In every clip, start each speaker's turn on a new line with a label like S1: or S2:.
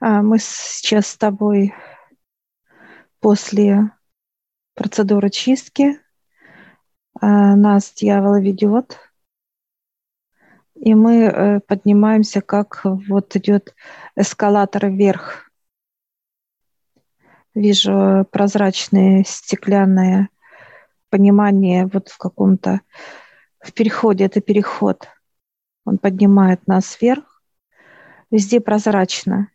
S1: А мы сейчас с тобой после процедуры чистки а, нас дьявол ведет, и мы э, поднимаемся, как вот идет эскалатор вверх. Вижу прозрачное стеклянное понимание вот в каком-то в переходе. Это переход. Он поднимает нас вверх. Везде прозрачно.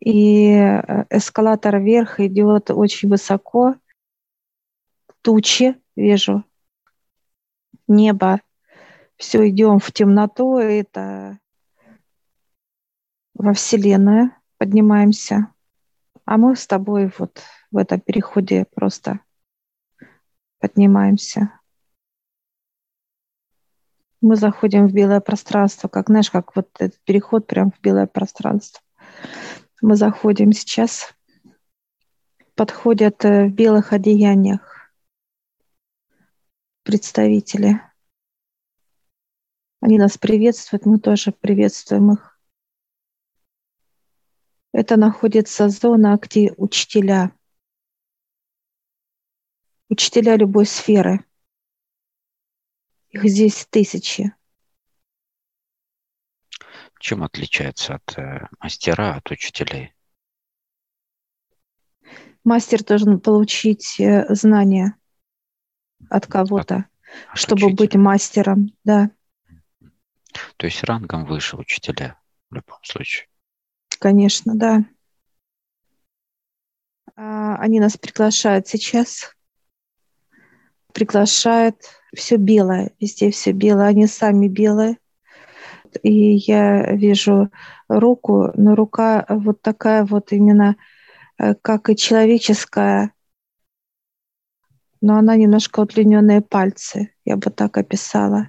S1: И э, эскалатор вверх идет очень высоко. Тучи вижу. Небо. Все идем в темноту. Это во Вселенную поднимаемся. А мы с тобой вот в этом переходе просто поднимаемся. Мы заходим в белое пространство, как, знаешь, как вот этот переход прям в белое пространство. Мы заходим сейчас, подходят э, в белых одеяниях представители. Они нас приветствуют, мы тоже приветствуем их. Это находится зона, где учителя, учителя любой сферы. Их здесь тысячи.
S2: Чем отличается от э, мастера, от учителей?
S1: Мастер должен получить э, знания от кого-то, от, от чтобы учителя. быть мастером, да.
S2: То есть рангом выше учителя в любом случае.
S1: Конечно, да. А, они нас приглашают сейчас. Приглашают все белое, везде все белое. Они сами белые и я вижу руку, но рука вот такая вот именно, э, как и человеческая, но она немножко удлиненные пальцы, я бы так описала.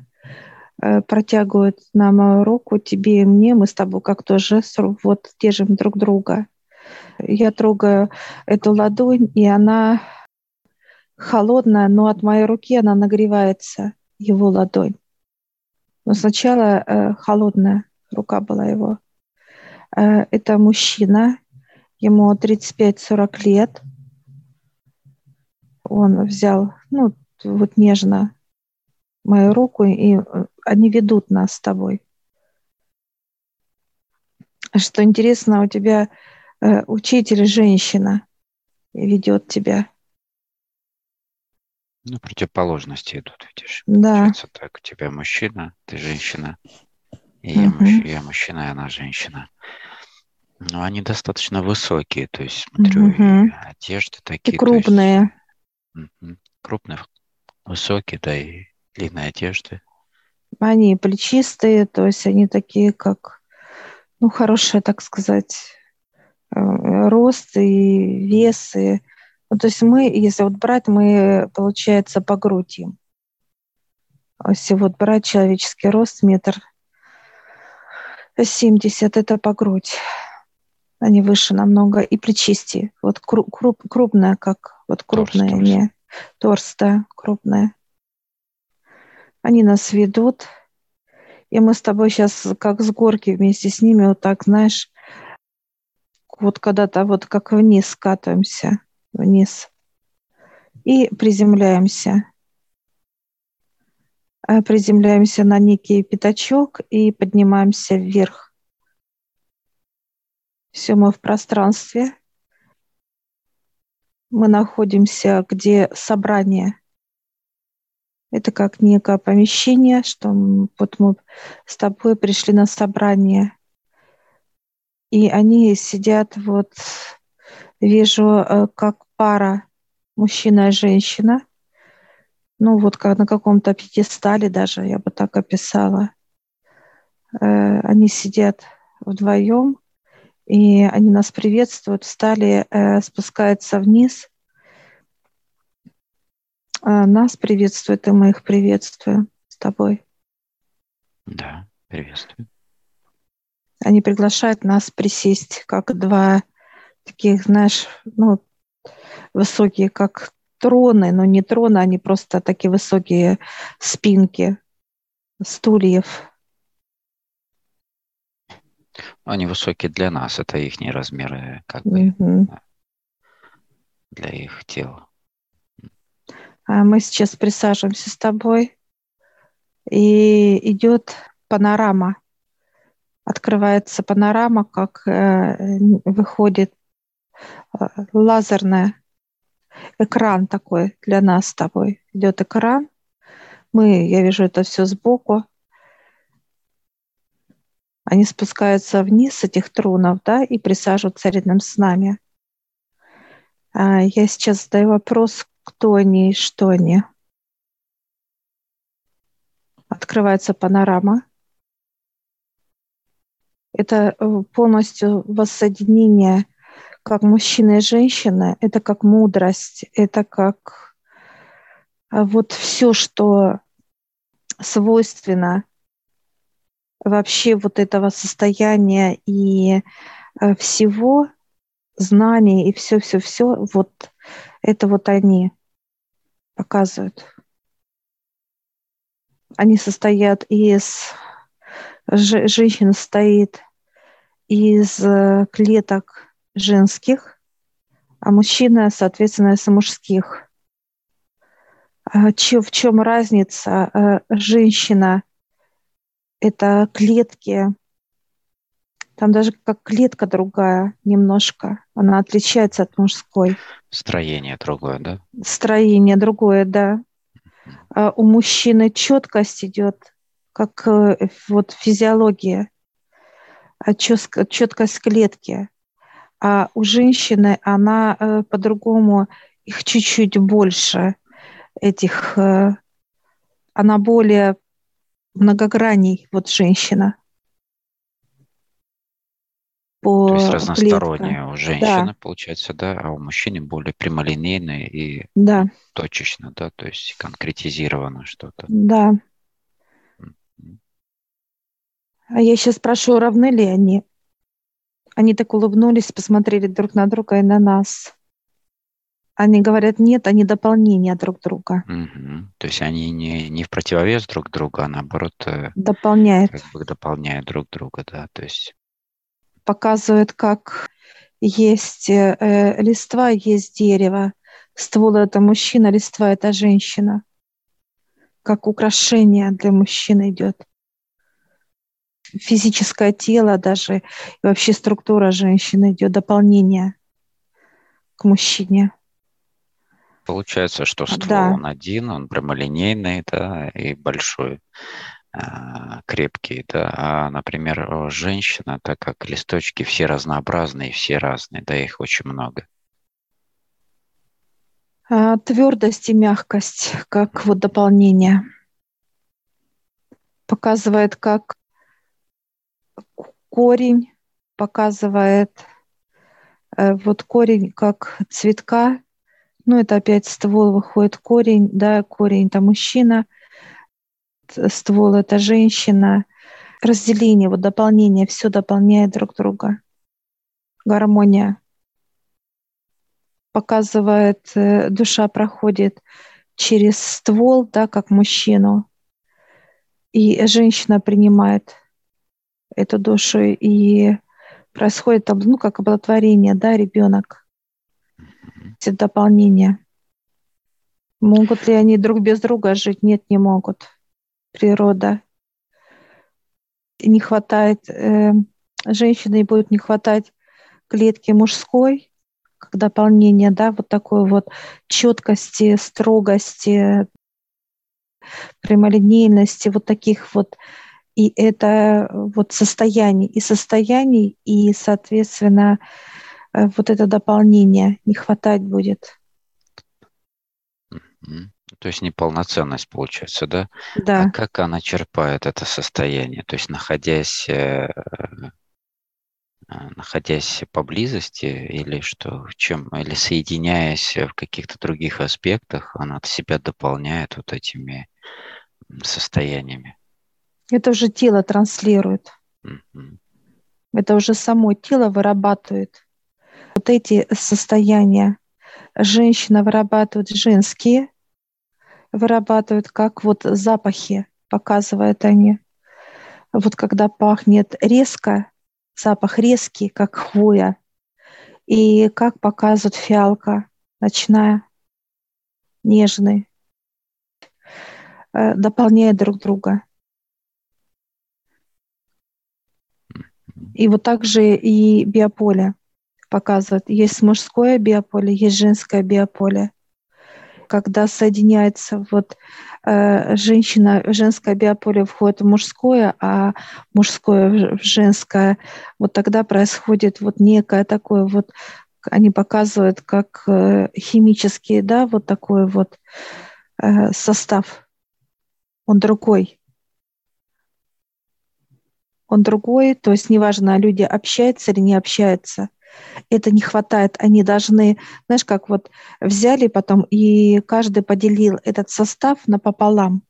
S1: Э, протягивают нам руку тебе и мне, мы с тобой как тоже вот держим друг друга. Я трогаю эту ладонь, и она холодная, но от моей руки она нагревается, его ладонь. Но сначала э, холодная рука была его. Э, это мужчина, ему 35-40 лет. Он взял, ну, вот нежно мою руку, и э, они ведут нас с тобой. Что интересно, у тебя э, учитель женщина ведет тебя.
S2: Ну, противоположности идут, видишь.
S1: Да. Получается
S2: так, у тебя мужчина, ты женщина, и я, угу. муж, я мужчина, и она женщина. Но они достаточно высокие, то есть, смотрю, угу. и одежды такие.
S1: И крупные.
S2: Есть, угу, крупные, высокие, да, и длинные одежды.
S1: Они плечистые, то есть они такие, как, ну, хорошие, так сказать, э, рост и вес, и ну, то есть мы, если вот брать, мы, получается, по груди. Если вот брать человеческий рост, метр семьдесят, это по грудь. Они выше намного. И плечистые. Вот круп, круп, крупная, как вот крупная, торс, не торс, да, крупная. Они нас ведут. И мы с тобой сейчас как с горки вместе с ними вот так, знаешь, вот когда-то вот как вниз скатываемся вниз. И приземляемся. А, приземляемся на некий пятачок и поднимаемся вверх. Все мы в пространстве. Мы находимся, где собрание. Это как некое помещение, что вот мы с тобой пришли на собрание. И они сидят вот вижу, э, как пара мужчина и женщина, ну вот как на каком-то пьедестале даже, я бы так описала. Э, они сидят вдвоем, и они нас приветствуют, встали, э, спускаются вниз. Нас приветствуют, и мы их приветствуем с тобой.
S2: Да, приветствую.
S1: Они приглашают нас присесть, как два таких, знаешь, ну, высокие, как троны, но не троны, они просто такие высокие спинки стульев.
S2: Они высокие для нас, это их размеры, как бы, mm-hmm. для их тела.
S1: А мы сейчас присаживаемся с тобой, и идет панорама. Открывается панорама, как э, выходит лазерная экран такой для нас с тобой. Идет экран. Мы, я вижу это все сбоку. Они спускаются вниз с этих трунов, да, и присаживаются рядом с нами. А я сейчас задаю вопрос, кто они и что они. Открывается панорама. Это э, полностью воссоединение как мужчина и женщина, это как мудрость, это как а, вот все, что свойственно вообще вот этого состояния и э, всего знаний и все-все-все, вот это вот они показывают. Они состоят из... Женщина состоит из э, клеток женских, а мужчина, соответственно, из мужских. А в чем разница? Э, женщина – это клетки, там даже как клетка другая немножко, она отличается от мужской.
S2: Строение другое, да?
S1: Строение другое, да. А у мужчины четкость идет, как э, вот физиология, а четкость клетки а у женщины она э, по-другому, их чуть-чуть больше, этих, э, она более многогранней, вот женщина.
S2: По То есть разносторонняя клетка. у женщины, да. получается, да, а у мужчины более прямолинейная и да. точечно, да, то есть конкретизировано что-то.
S1: Да. А я сейчас спрашиваю, равны ли они? Они так улыбнулись, посмотрели друг на друга и на нас. Они говорят, нет, они дополнение друг друга.
S2: Угу. То есть они не, не в противовес друг друга, а наоборот э,
S1: дополняют.
S2: Как бы дополняют друг друга, да. То есть
S1: показывают, как есть э, э листва, есть дерево. Ствол это мужчина, листва это женщина. Как украшение для мужчины идет физическое тело даже, и вообще структура женщины идет дополнение к мужчине.
S2: Получается, что ствол да. он один, он прямолинейный, да, и большой, а, крепкий, да. А, например, женщина, так как листочки все разнообразные, все разные, да, их очень много.
S1: А, твердость и мягкость, как вот дополнение, показывает, как корень показывает э, вот корень как цветка, ну это опять ствол выходит корень, да, корень это мужчина, ствол это женщина, разделение, вот дополнение, все дополняет друг друга, гармония. Показывает, э, душа проходит через ствол, да, как мужчину, и женщина принимает эту душу, и происходит ну, как оплодотворение, да, ребенок, эти дополнения. Могут ли они друг без друга жить? Нет, не могут. Природа. Не хватает, э, женщине будет не хватать клетки мужской, как дополнение, да, вот такой вот четкости, строгости, прямолинейности, вот таких вот и это вот состояние, и состояние, и, соответственно, э, вот это дополнение не хватать будет.
S2: То есть неполноценность получается, да?
S1: Да.
S2: А как она черпает это состояние? То есть находясь, э, э, находясь поблизости или что, чем, или соединяясь в каких-то других аспектах, она себя дополняет вот этими состояниями?
S1: Это уже тело транслирует. Mm-hmm. Это уже само тело вырабатывает. Вот эти состояния женщина вырабатывает женские, вырабатывают как вот запахи, показывают они. Вот когда пахнет резко, запах резкий, как хвоя, и как показывает фиалка ночная, нежный, э, дополняет друг друга. И вот также и биополе показывает. Есть мужское биополе, есть женское биополе. Когда соединяется вот э, женщина, женское биополе входит в мужское, а мужское в женское, вот тогда происходит вот некое такое вот, они показывают как э, химический, да, вот такой вот э, состав. Он другой он другой, то есть неважно, люди общаются или не общаются, это не хватает, они должны, знаешь, как вот взяли потом и каждый поделил этот состав напополам.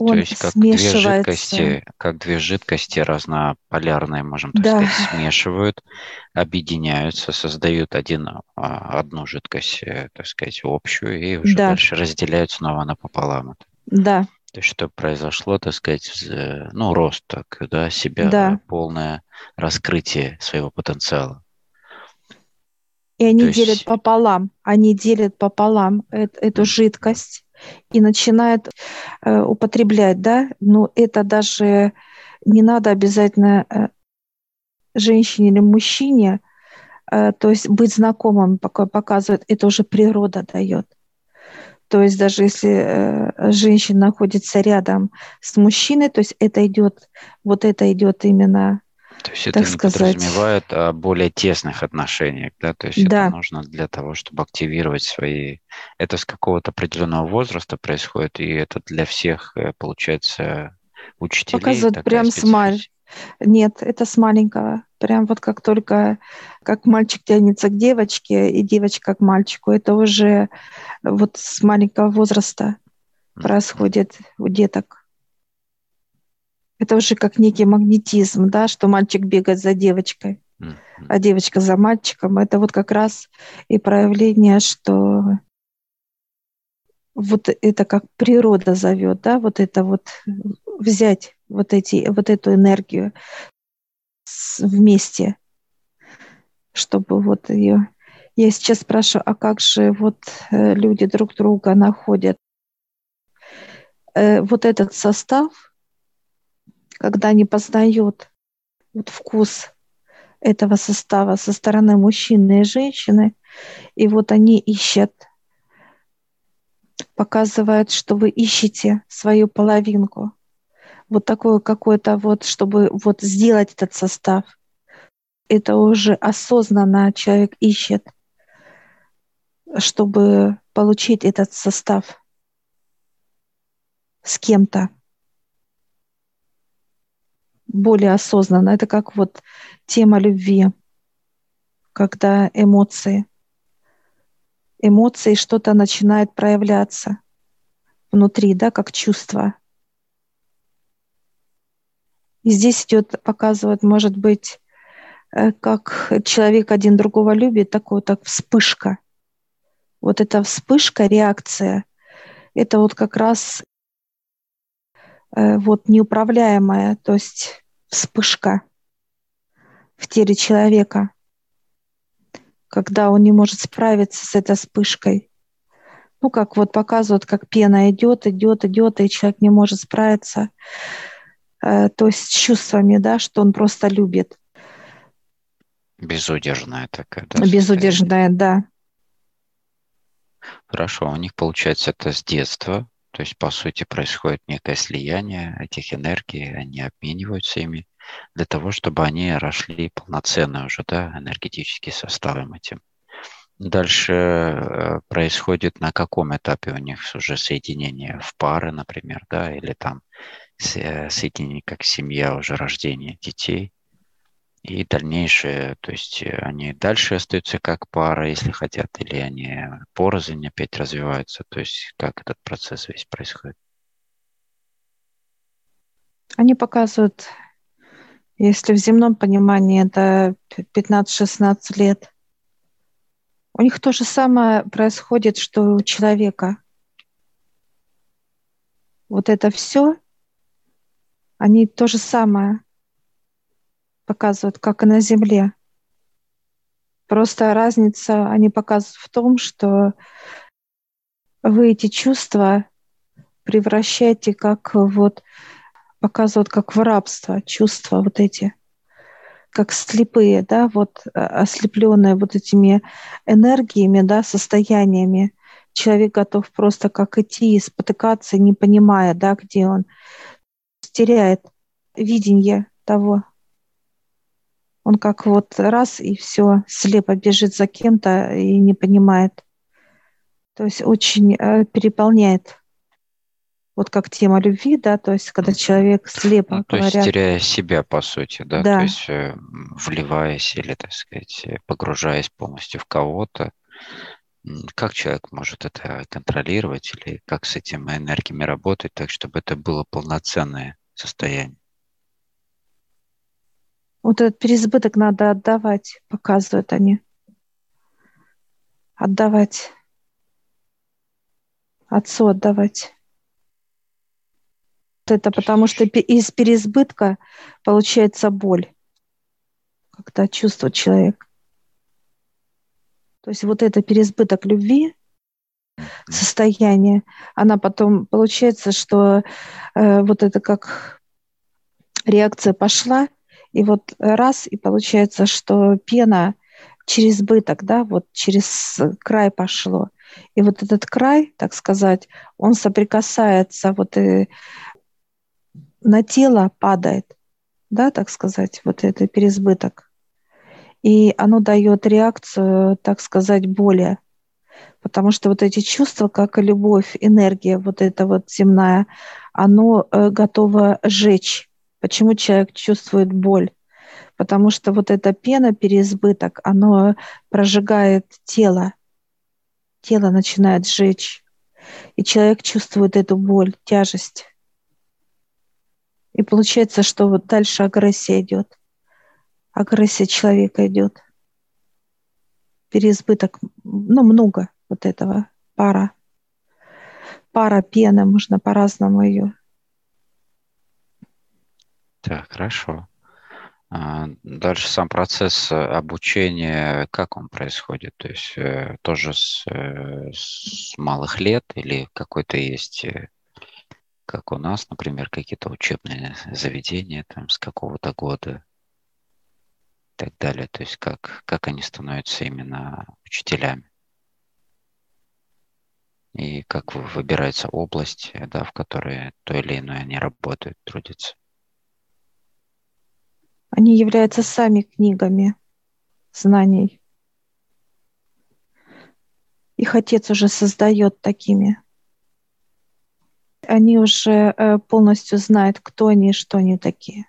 S2: Он то есть как две жидкости, как две жидкости разнополярные, можем так да. сказать, смешивают, объединяются, создают один, а, одну жидкость, э, так сказать, общую, и уже да. дальше разделяют снова напополам.
S1: Да.
S2: То есть, что произошло, так сказать, ну, рост, так, да, себя, да. полное раскрытие своего потенциала.
S1: И они То делят есть... пополам, они делят пополам эту, эту жидкость и начинают э, употреблять, да, но ну, это даже не надо обязательно э, женщине или мужчине, э, то есть быть знакомым, пока показывает, это уже природа дает. То есть даже если э, женщина находится рядом с мужчиной, то есть это идет, вот это идет именно
S2: то есть это не сказать. подразумевает о более тесных отношениях, да? То есть да. это нужно для того, чтобы активировать свои... Это с какого-то определенного возраста происходит, и это для всех, э, получается, учителей.
S1: Показывают прям с маль... Нет, это с маленького. Прям вот как только как мальчик тянется к девочке и девочка к мальчику, это уже вот с маленького возраста происходит у деток. Это уже как некий магнетизм, да, что мальчик бегает за девочкой, а девочка за мальчиком. Это вот как раз и проявление, что вот это как природа зовет, да, вот это вот взять вот, эти, вот эту энергию вместе, чтобы вот ее... Я сейчас спрашиваю, а как же вот э, люди друг друга находят? Э, вот этот состав, когда они познают вот вкус этого состава со стороны мужчины и женщины, и вот они ищут, показывают, что вы ищете свою половинку – вот такое какое-то вот, чтобы вот сделать этот состав. Это уже осознанно человек ищет, чтобы получить этот состав с кем-то более осознанно. Это как вот тема любви, когда эмоции, эмоции что-то начинает проявляться внутри, да, как чувство. И здесь идет, показывает, может быть, э, как человек один другого любит, такое так вспышка. Вот эта вспышка, реакция, это вот как раз э, вот неуправляемая, то есть вспышка в теле человека, когда он не может справиться с этой вспышкой. Ну, как вот показывают, как пена идет, идет, идет, и человек не может справиться. Э, то есть с чувствами, да, что он просто любит.
S2: Безудержная такая, да?
S1: Безудержная, да.
S2: Хорошо, у них получается это с детства, то есть, по сути, происходит некое слияние этих энергий, они обмениваются ими для того, чтобы они росли полноценно уже, да, энергетически составом этим. Дальше э, происходит на каком этапе у них уже соединение в пары, например, да, или там Э, соединение как семья, уже рождение детей. И дальнейшее, то есть э, они дальше остаются как пара, если хотят, или они порознь опять развиваются, то есть как этот процесс весь происходит.
S1: Они показывают, если в земном понимании это 15-16 лет, у них то же самое происходит, что у человека. Вот это все они то же самое показывают, как и на Земле. Просто разница, они показывают в том, что вы эти чувства превращаете как вот, показывают как в рабство, чувства вот эти, как слепые, да, вот а, ослепленные вот этими энергиями, да, состояниями. Человек готов просто как идти и спотыкаться, не понимая, да, где он теряет видение того. Он как вот раз и все, слепо бежит за кем-то и не понимает. То есть очень э, переполняет. Вот как тема любви, да, то есть когда человек слепо
S2: ну, то
S1: говорят,
S2: есть теряя себя, по сути, да,
S1: Да.
S2: то есть э, вливаясь или, так сказать, э, погружаясь полностью в кого-то, как человек может это контролировать или как с этими энергиями работать так, чтобы это было полноценное состояние?
S1: вот этот переизбыток надо отдавать, показывают они. Отдавать. Отцу отдавать. Это потому что из переизбытка получается боль, когда чувствует человек. То есть вот это переизбыток любви, состояние, она потом получается, что э, вот это как реакция пошла, и вот раз, и получается, что пена через избыток, да, вот через край пошло. И вот этот край, так сказать, он соприкасается вот и на тело падает, да, так сказать, вот это переизбыток. И оно дает реакцию, так сказать, боли. Потому что вот эти чувства, как и любовь, энергия вот эта вот земная, оно э, готово сжечь. Почему человек чувствует боль? Потому что вот эта пена, переизбыток, оно прожигает тело. Тело начинает сжечь. И человек чувствует эту боль, тяжесть. И получается, что вот дальше агрессия идет. Агрессия человека идет. Переизбыток, ну, много вот этого пара. Пара пены, можно по-разному ее.
S2: Так, хорошо. А, Дальше сам процесс э, обучения, как он происходит? То есть э, тоже с, э, с малых лет или какой-то есть, как у нас, например, какие-то учебные заведения там с какого-то года и так далее. То есть как, как они становятся именно учителями? И как вы- выбирается область, э, да, в которой то или иное они работают, трудятся.
S1: Они являются сами книгами знаний. Их отец уже создает такими. Они уже э, полностью знают, кто они и что они такие.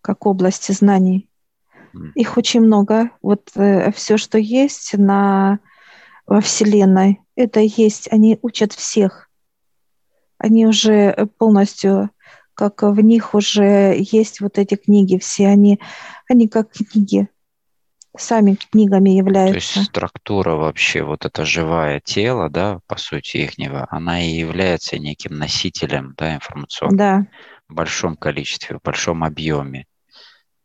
S1: Как области знаний. Их очень много. Вот все, что есть на, во Вселенной, это есть. Они учат всех. Они уже э, полностью, как в них уже есть вот эти книги все. Они, они как книги. Сами книгами
S2: То
S1: являются.
S2: есть структура вообще, вот это живое тело, да, по сути ихнего, она и является неким носителем, да, информационным
S1: Да,
S2: в большом количестве, в большом объеме,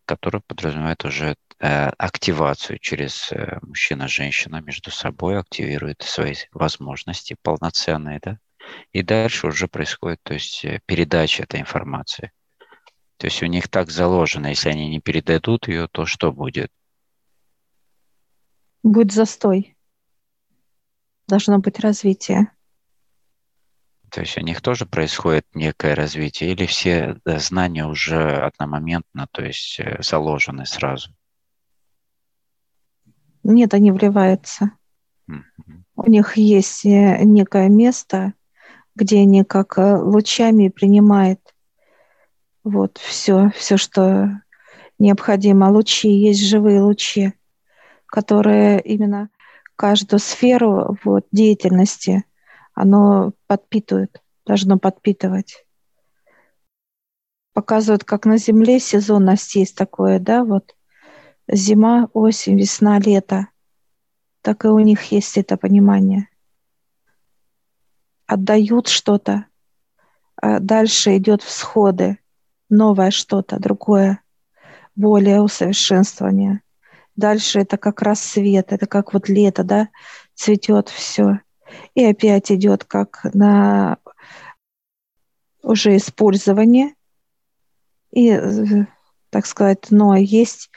S2: который подразумевает уже э, активацию через э, мужчина-женщина между собой, активирует свои возможности полноценные, да, и дальше уже происходит, то есть э, передача этой информации. То есть у них так заложено, если они не передадут ее, то что будет?
S1: Будет застой. Должно быть развитие.
S2: То есть у них тоже происходит некое развитие, или все э, знания уже одномоментно, то есть э, заложены сразу?
S1: Нет, они вливаются.
S2: Мгм.
S1: У них есть э, некое место, где они как лучами принимают вот все, все, что необходимо. Лучи, есть живые лучи, которые именно каждую сферу вот, деятельности, оно подпитывает, должно подпитывать. Показывают, как на Земле сезонность есть такое, да, вот зима, осень, весна, лето. Так и у них есть это понимание. Отдают что-то, а дальше идет всходы. новое что-то, другое, более усовершенствование. Дальше это как рассвет, это как вот лето, да, цветет все. И опять идет как на уже использование. И, так сказать, но есть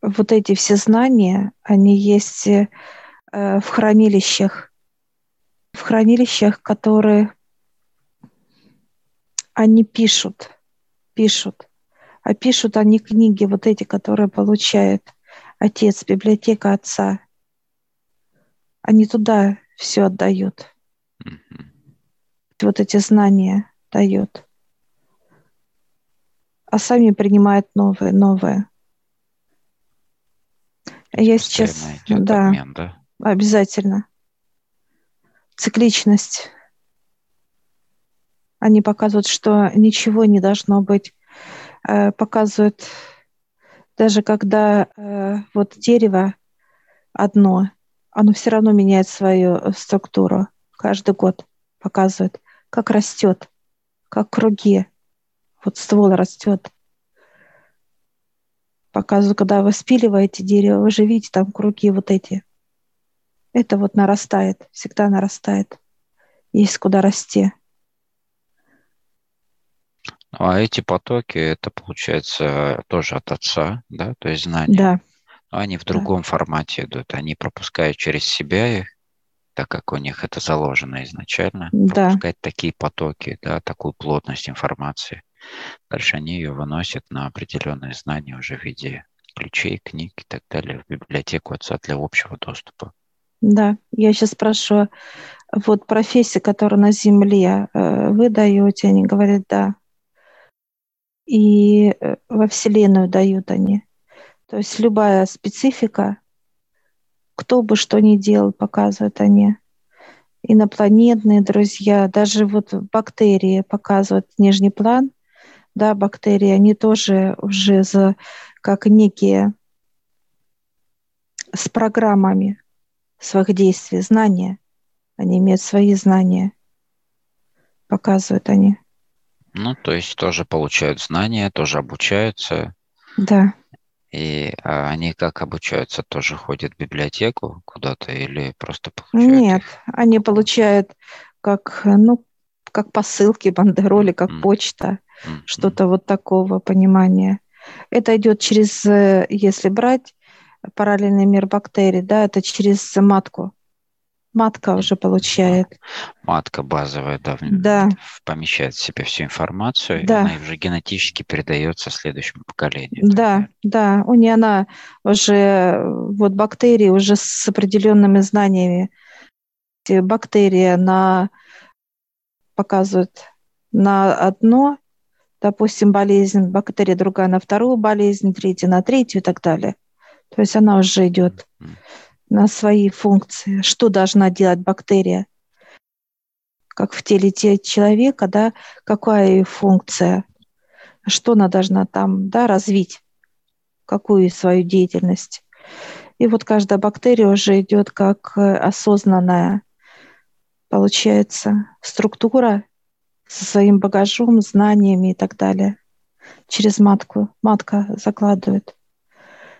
S1: вот эти все знания, они есть э, в хранилищах, в хранилищах, которые они пишут, пишут, а пишут они книги, вот эти, которые получает отец, библиотека отца. Они туда все отдают. Mm-hmm. Вот эти знания дают. А сами принимают новые, новые. Я сейчас... Да, обмен, да, обязательно. Цикличность. Они показывают, что ничего не должно быть. Э, показывают, даже когда э, вот дерево одно, оно все равно меняет свою э, структуру. Каждый год показывает, как растет, как круги. Вот ствол растет показываю, когда вы спиливаете дерево, вы же видите там круги вот эти. Это вот нарастает, всегда нарастает. Есть куда расти.
S2: А эти потоки, это получается тоже от отца, да, то есть знания.
S1: Да.
S2: Но они в другом да. формате идут. Они пропускают через себя их, так как у них это заложено изначально,
S1: да.
S2: пропускать такие потоки, да, такую плотность информации. Дальше они ее выносят на определенные знания уже в виде ключей, книг и так далее в библиотеку отца для общего доступа.
S1: Да, я сейчас спрашиваю, вот профессии, которые на Земле э, вы даете, они говорят, да. И э, во Вселенную дают они. То есть любая специфика, кто бы что ни делал, показывают они. Инопланетные друзья, даже вот бактерии показывают нижний план, да, бактерии, они тоже уже за, как некие с программами своих действий, знания. Они имеют свои знания, показывают они.
S2: Ну, то есть тоже получают знания, тоже обучаются.
S1: Да.
S2: И а они как обучаются? Тоже ходят в библиотеку куда-то или просто получают?
S1: Нет, их? они получают как, ну, как посылки, бандероли, как mm. почта mm-hmm. что-то вот такого понимания. Это идет через, э, если брать параллельный мир бактерий, да, это через матку. Матка уже получает.
S2: Матка базовая, да,
S1: да.
S2: помещает в себя всю информацию,
S1: да.
S2: и она уже генетически передается следующему поколению.
S1: Да, да. У нее она уже, вот бактерии уже с определенными знаниями. Бактерия на показывает на одно допустим, болезнь бактерия, другая на вторую болезнь, третья на третью и так далее. То есть она уже идет на свои функции. Что должна делать бактерия? Как в теле человека, да, какая ее функция? Что она должна там, да, развить? Какую свою деятельность? И вот каждая бактерия уже идет как осознанная, получается, структура со своим багажом, знаниями и так далее. Через матку. Матка закладывает.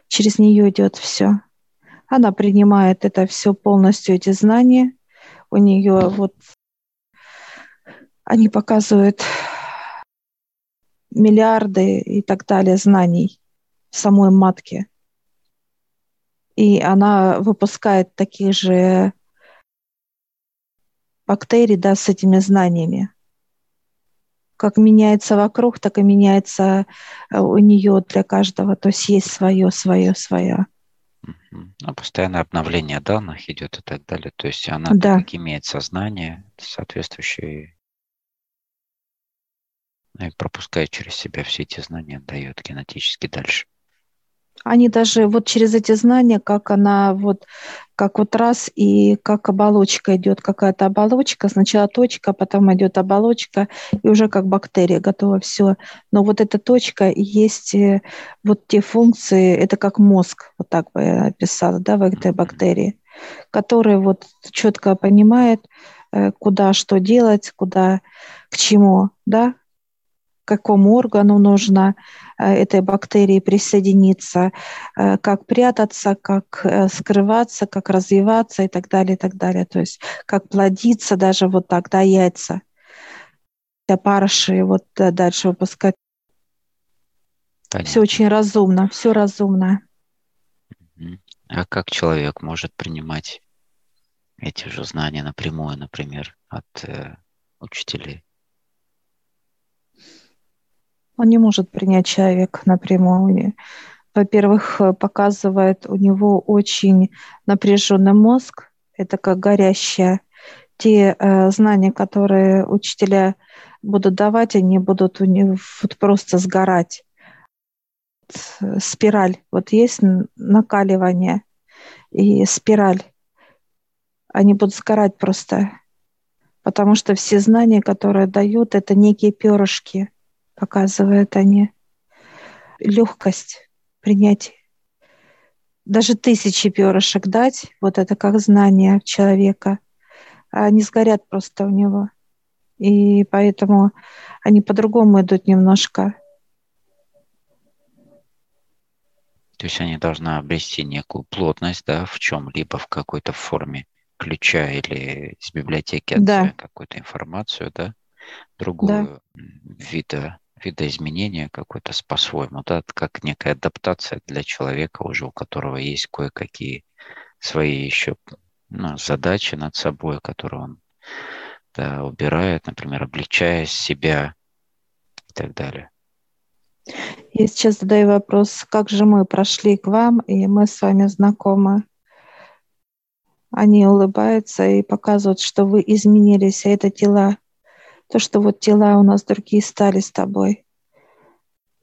S1: Через нее идет все. Она принимает это все полностью, эти знания. У нее вот они показывают миллиарды и так далее знаний в самой матке. И она выпускает таких же бактерий да, с этими знаниями как меняется вокруг, так и меняется э, у нее для каждого. То есть есть свое, свое, свое.
S2: Ну, постоянное обновление данных идет и так далее. То есть она да. так имеет сознание соответствующее и пропускает через себя все эти знания, дает генетически дальше.
S1: Они даже вот через эти знания, как она вот, как вот раз и как оболочка идет, какая-то оболочка, сначала точка, потом идет оболочка, и уже как бактерия готова все. Но вот эта точка и есть э, вот те функции, это как мозг, вот так бы я описала, да, в этой бактерии, которая вот четко понимает, э, куда что делать, куда, к чему, да, какому органу нужно э, этой бактерии присоединиться, э, как прятаться, как э, скрываться, как развиваться и так далее, и так далее. То есть как плодиться даже вот так, да, яйца, опарыши вот дальше выпускать. Понятно. Все очень разумно, все разумно.
S2: А как человек может принимать эти же знания напрямую, например, от э, учителей?
S1: Он не может принять человек напрямую. Во-первых, показывает у него очень напряженный мозг. Это как горящая. Те э, знания, которые учителя будут давать, они будут у него вот просто сгорать. Спираль. Вот есть накаливание и спираль. Они будут сгорать просто. Потому что все знания, которые дают, это некие перышки – показывают они. Легкость принятия. Даже тысячи перышек дать, вот это как знание человека, они сгорят просто у него. И поэтому они по-другому идут немножко.
S2: То есть они должны обрести некую плотность, да, в чем-либо, в какой-то форме ключа или из библиотеки
S1: да.
S2: какую-то информацию, да, другую да. вида видоизменение какое-то по-своему, да, как некая адаптация для человека уже, у которого есть кое-какие свои еще ну, задачи над собой, которые он да, убирает, например, облегчая себя и так далее.
S1: Я сейчас задаю вопрос, как же мы прошли к вам, и мы с вами знакомы. Они улыбаются и показывают, что вы изменились, а это тела то, что вот тела у нас другие стали с тобой.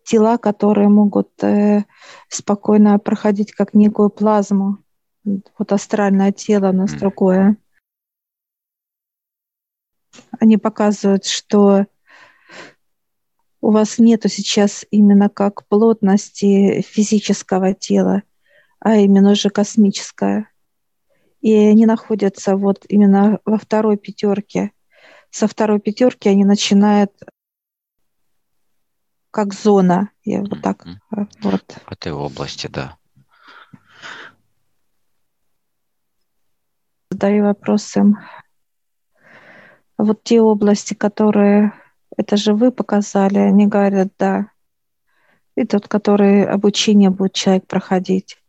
S1: Тела, которые могут э, спокойно проходить как некую плазму. Вот астральное тело у нас mm. другое. Они показывают, что у вас нету сейчас именно как плотности физического тела, а именно уже космическое. И они находятся вот именно во второй пятерке со второй пятерки они начинают как зона. Я вот так mm-hmm. вот.
S2: В этой области, да.
S1: Задаю вопросы. Вот те области, которые это же вы показали, они говорят, да. И тот, который обучение будет человек проходить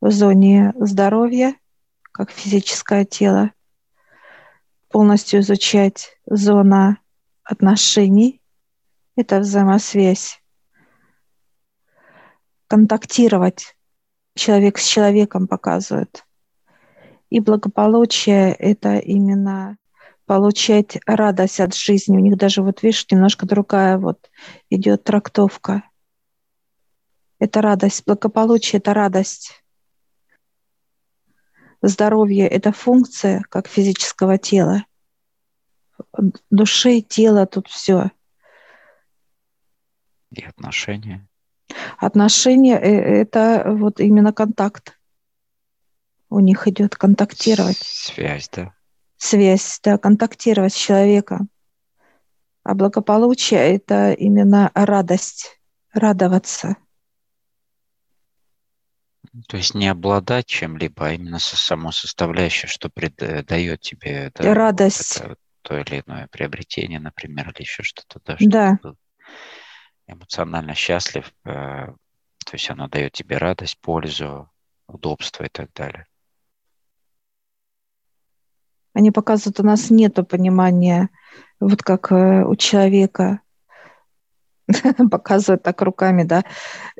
S1: в зоне здоровья, как физическое тело, полностью изучать зона отношений. Это взаимосвязь. Контактировать. Человек с человеком показывает. И благополучие – это именно получать радость от жизни. У них даже, вот видишь, немножко другая вот идет трактовка. Это радость. Благополучие – это радость. Здоровье – это функция как физического тела. Души, тела, тут все.
S2: И отношения.
S1: Отношения – э, это вот именно контакт. У них идет контактировать.
S2: Связь, да?
S1: Связь, да, контактировать с человеком. А благополучие – это именно радость, радоваться –
S2: то есть не обладать чем-либо, а именно само составляющее, что придает тебе да,
S1: радость.
S2: Это, то или иное приобретение, например, или еще что-то,
S1: да, да.
S2: Что эмоционально счастлив, э, то есть оно дает тебе радость, пользу, удобство и так далее.
S1: Они показывают, у нас нет понимания, вот как э, у человека, показывают так руками, да,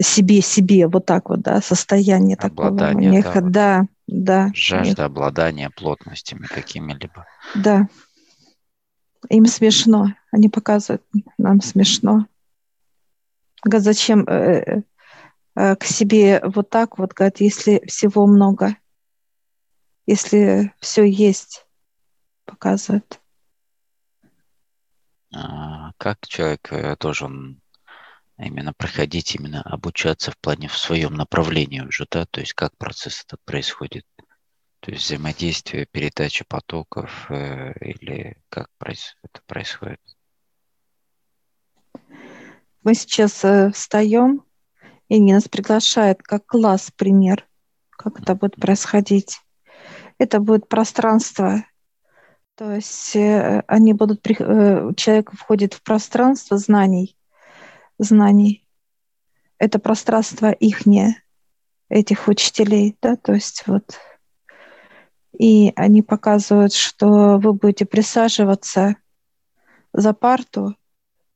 S1: себе, себе, вот так вот, да, состояние
S2: Обладание,
S1: такого них, да, вот. да, да.
S2: Жажда обладания плотностями какими-либо.
S1: Да. Им смешно, они показывают, нам смешно. Говорят, зачем э, э, э, к себе вот так вот, говорят, если всего много, если все есть, показывают.
S2: А, как человек э, должен именно проходить, именно обучаться в плане в своем направлении уже, да, то есть как процесс этот происходит, то есть взаимодействие, передача потоков э, или как это происходит?
S1: Мы сейчас э, встаем, и нас приглашают как класс пример, как это будет происходить. Это будет пространство, то есть э, они будут, э, человек входит в пространство знаний, знаний. Это пространство ихнее, этих учителей, да, то есть вот. И они показывают, что вы будете присаживаться за парту,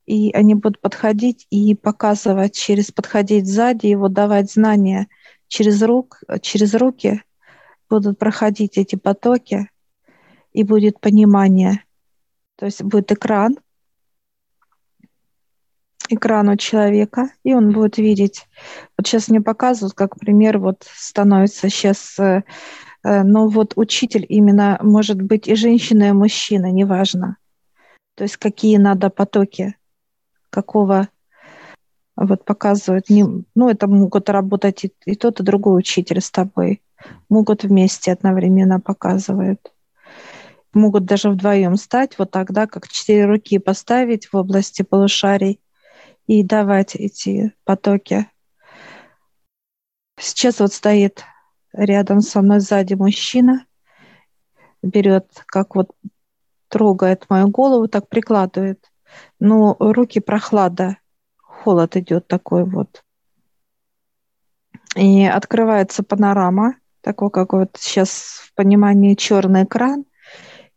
S1: и они будут подходить и показывать через подходить сзади вот давать знания через рук, через руки будут проходить эти потоки, и будет понимание. То есть будет экран, экран у человека, и он будет видеть. Вот сейчас мне показывают, как пример вот становится сейчас, э, э, ну вот учитель именно может быть и женщина, и мужчина, неважно. То есть какие надо потоки, какого вот показывают. Не, ну, это могут работать и, и тот, и другой учитель с тобой. Могут вместе одновременно показывают. Могут даже вдвоем стать, вот тогда как четыре руки поставить в области полушарий и давать эти потоки. Сейчас вот стоит рядом со мной сзади мужчина, берет, как вот трогает мою голову, так прикладывает. Но руки прохлада, холод идет такой вот. И открывается панорама, такой, как вот сейчас в понимании черный экран,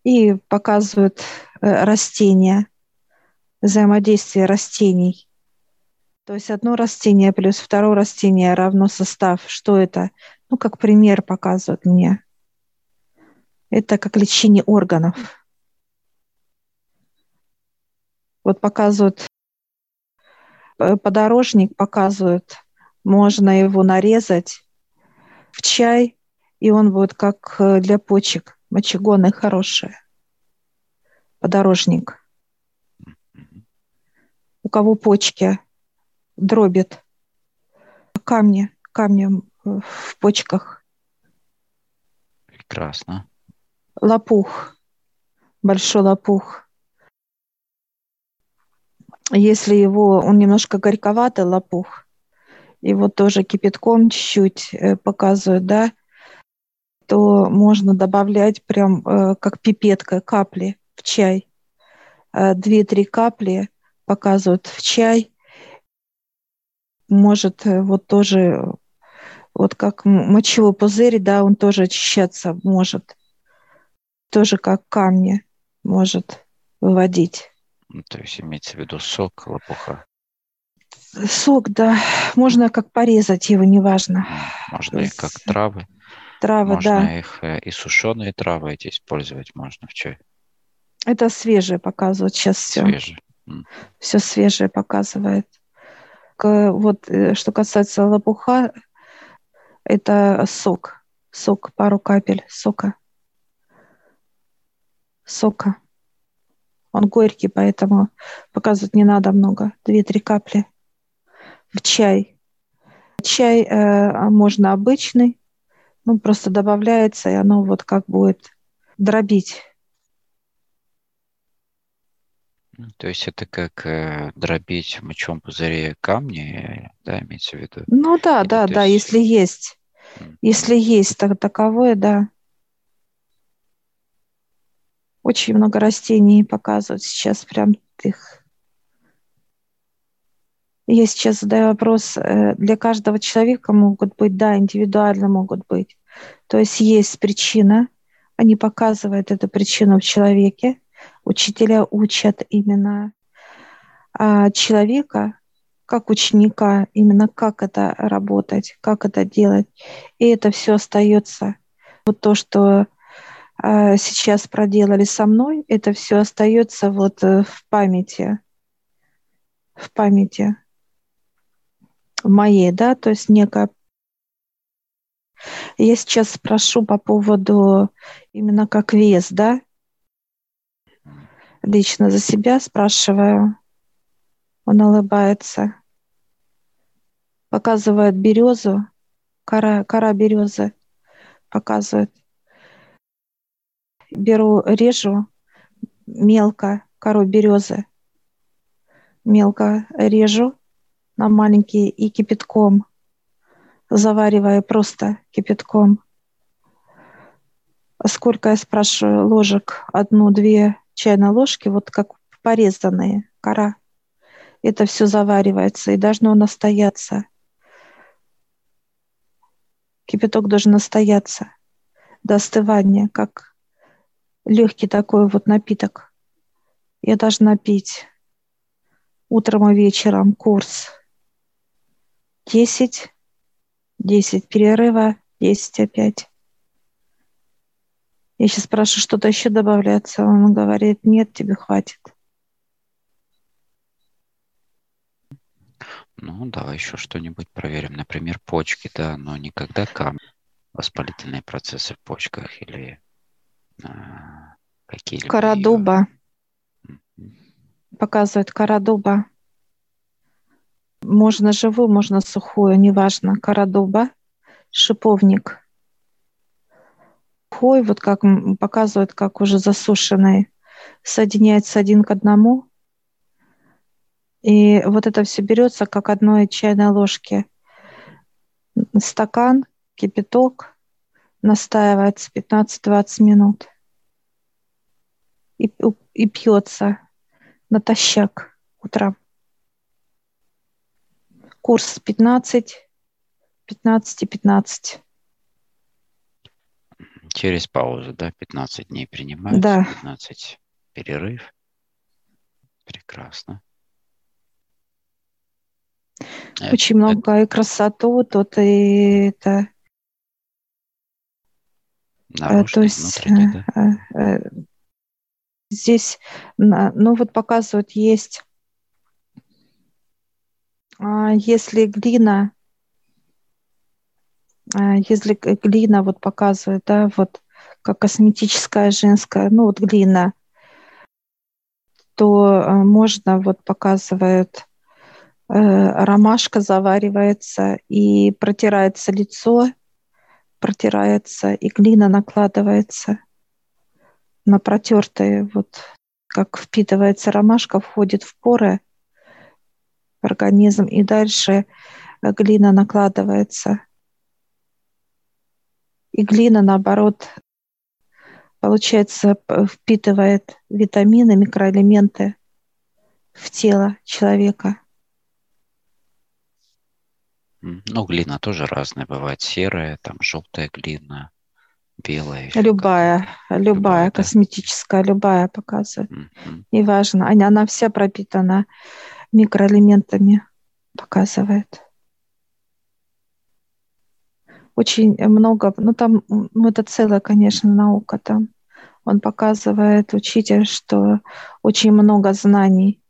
S1: и показывают э, растения, взаимодействие растений то есть одно растение плюс второе растение равно состав. Что это? Ну, как пример показывают мне. Это как лечение органов. Вот показывают э, подорожник, показывают, можно его нарезать в чай, и он будет как э, для почек, мочегонный хороший. Подорожник. У кого почки дробит камни, камни в почках.
S2: Прекрасно.
S1: Лопух, большой лопух. Если его, он немножко горьковатый лопух, его тоже кипятком чуть-чуть э, показывают, да, то можно добавлять прям э, как пипетка капли в чай. Э, две-три капли показывают в чай – может э, вот тоже, вот как мочевой пузырь, да, он тоже очищаться может. Тоже как камни может выводить.
S2: Ну, то есть имеется в виду сок, лопуха?
S1: Сок, да. Можно как порезать его, неважно.
S2: Можно и как травы.
S1: Травы,
S2: можно
S1: да.
S2: их э, и сушеные травы эти использовать можно в чай.
S1: Это свежее показывает сейчас все.
S2: Свежее.
S1: Все свежее показывает вот э, что касается лопуха, это сок. Сок, пару капель сока. Сока. Он горький, поэтому показывать не надо много. Две-три капли в чай. Чай э, можно обычный, ну, просто добавляется, и оно вот как будет дробить
S2: То есть это как э, дробить в мочом пузыре камни, да, имеется в виду?
S1: Ну да, Или, да, да, есть... если есть. Mm-hmm. Если есть так, таковое, да. Очень много растений показывают сейчас, прям их. Я сейчас задаю вопрос, э, для каждого человека могут быть, да, индивидуально могут быть. То есть есть причина, они показывают эту причину в человеке, учителя учат именно а, человека, как ученика, именно как это работать, как это делать. И это все остается. Вот то, что а, сейчас проделали со мной, это все остается вот э, в памяти, в памяти моей, да, то есть некая я сейчас спрошу по поводу именно как вес, да, лично за себя спрашиваю. Он улыбается. Показывает березу, кора, кора березы показывает. Беру, режу мелко кору березы. Мелко режу на маленькие и кипятком, заваривая просто кипятком. Сколько, я спрашиваю, ложек? Одну-две чайные ложки, вот как порезанные, кора. Это все заваривается и должно настояться. Кипяток должен настояться до остывания, как легкий такой вот напиток. Я должна пить утром и вечером курс 10, 10 перерыва, 10 опять. Я сейчас спрашиваю, что-то еще добавляется. Он говорит, нет, тебе хватит.
S2: Ну, давай еще что-нибудь проверим. Например, почки, да, но никогда камни, воспалительные процессы в почках или а, какие-либо...
S1: Кора дуба. Показывает кора дуба. Можно живую, можно сухую, неважно. Кора шиповник. Хой, вот как показывает, как уже засушенный, соединяется один к одному. И вот это все берется как одной чайной ложки. Стакан, кипяток, настаивается 15-20 минут. И, и пьется натощак утром. Курс 15, 15 и 15.
S2: Через паузу, да, 15 дней принимается,
S1: да.
S2: 15 перерыв. Прекрасно.
S1: Очень это, много и красоту тут, и это...
S2: Наружный, То есть, да? Э, э,
S1: здесь, ну вот показывают, есть, если глина, а, если глина вот показывает, да, вот как косметическая женская, ну вот глина, то а, можно вот показывает э, ромашка заваривается и протирается лицо, протирается и глина накладывается на протертые, вот как впитывается ромашка, входит в поры в организм, и дальше глина накладывается. И глина, наоборот, получается, впитывает витамины, микроэлементы в тело человека.
S2: Ну, глина тоже разная. Бывает серая, там желтая глина, белая.
S1: Любая, любая, любая косметическая, да? любая показывает. Mm-hmm. Неважно. Она, она вся пропитана микроэлементами, показывает. Очень много, ну там, ну это целая, конечно, наука там. Он показывает, учитель, что очень много знаний,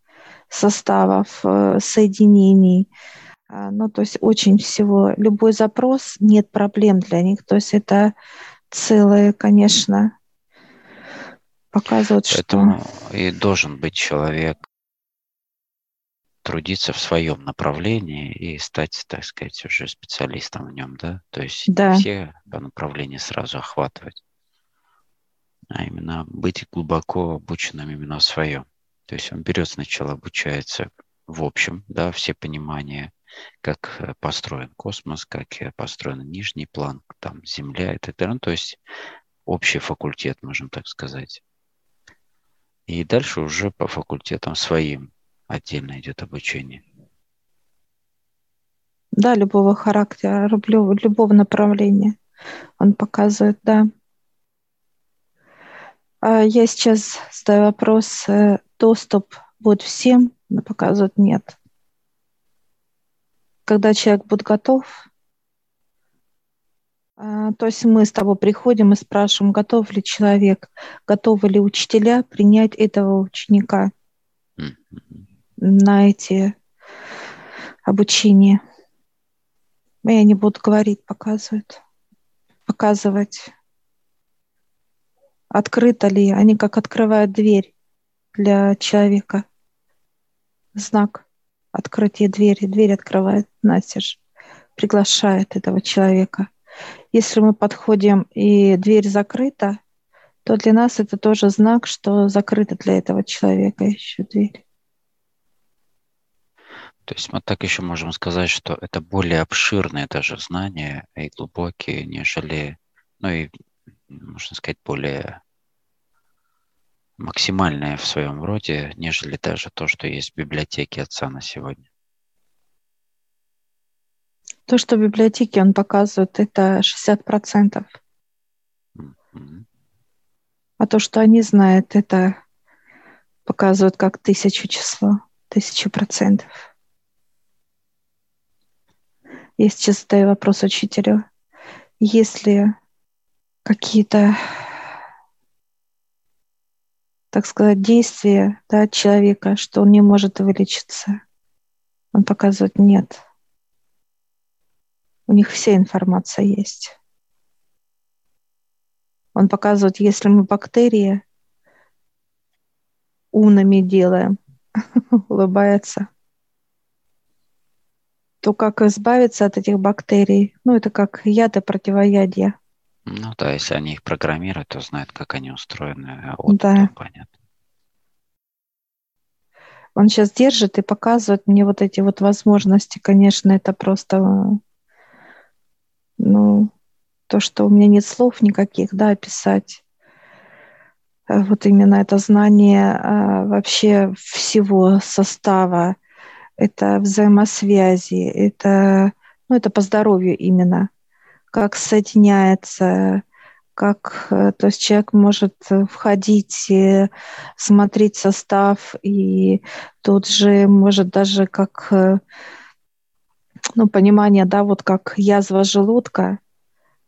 S1: составов, э, соединений, а, ну, то есть очень всего, любой запрос, нет проблем для них. То есть это целое, конечно, показывает,
S2: Поэтому что... и должен быть человек трудиться в своем направлении и стать, так сказать, уже специалистом в нем, да? То есть да. не все по направлению сразу охватывать, а именно быть глубоко обученным именно в своем. То есть он берет сначала, обучается в общем, да, все понимания, как э, построен космос, как э, построен нижний план, там Земля и так далее. Ну, то есть общий факультет, можем так сказать. И дальше уже по факультетам своим отдельно идет обучение.
S1: Да, любого характера, любого, направления он показывает, да. А я сейчас задаю вопрос, э, доступ будет всем, но показывает нет когда человек будет готов, а, то есть мы с тобой приходим и спрашиваем, готов ли человек, готовы ли учителя принять этого ученика на эти обучения. Я не буду говорить, показывают. Показывать, открыто ли. Они как открывают дверь для человека. Знак открытие двери. Дверь открывает настежь, приглашает этого человека. Если мы подходим и дверь закрыта, то для нас это тоже знак, что закрыта для этого человека еще дверь.
S2: То есть мы так еще можем сказать, что это более обширные даже знания и глубокие, нежели, ну и, можно сказать, более максимальное в своем роде, нежели даже то, что есть в библиотеке отца на сегодня.
S1: То, что в библиотеке он показывает, это 60%. Mm-hmm. А то, что они знают, это показывают как тысячу число, тысячу процентов. Я сейчас задаю вопрос учителю. Есть ли какие-то, так сказать, действия да, человека, что он не может вылечиться? Он показывает нет. У них вся информация есть. Он показывает, если мы бактерии умными делаем, улыбается, то как избавиться от этих бактерий? Ну, это как яд и противоядие.
S2: Ну да, если они их программируют, то знают, как они устроены. Вот
S1: да. понятно. Он сейчас держит и показывает мне вот эти вот возможности. Конечно, это просто, ну, то, что у меня нет слов никаких, да, описать. Вот именно это знание а, вообще всего состава это взаимосвязи, это, ну, это по здоровью именно, как соединяется, как, э, то есть человек может входить, смотреть состав, и тут же может даже как, э, ну, понимание, да, вот как язва желудка,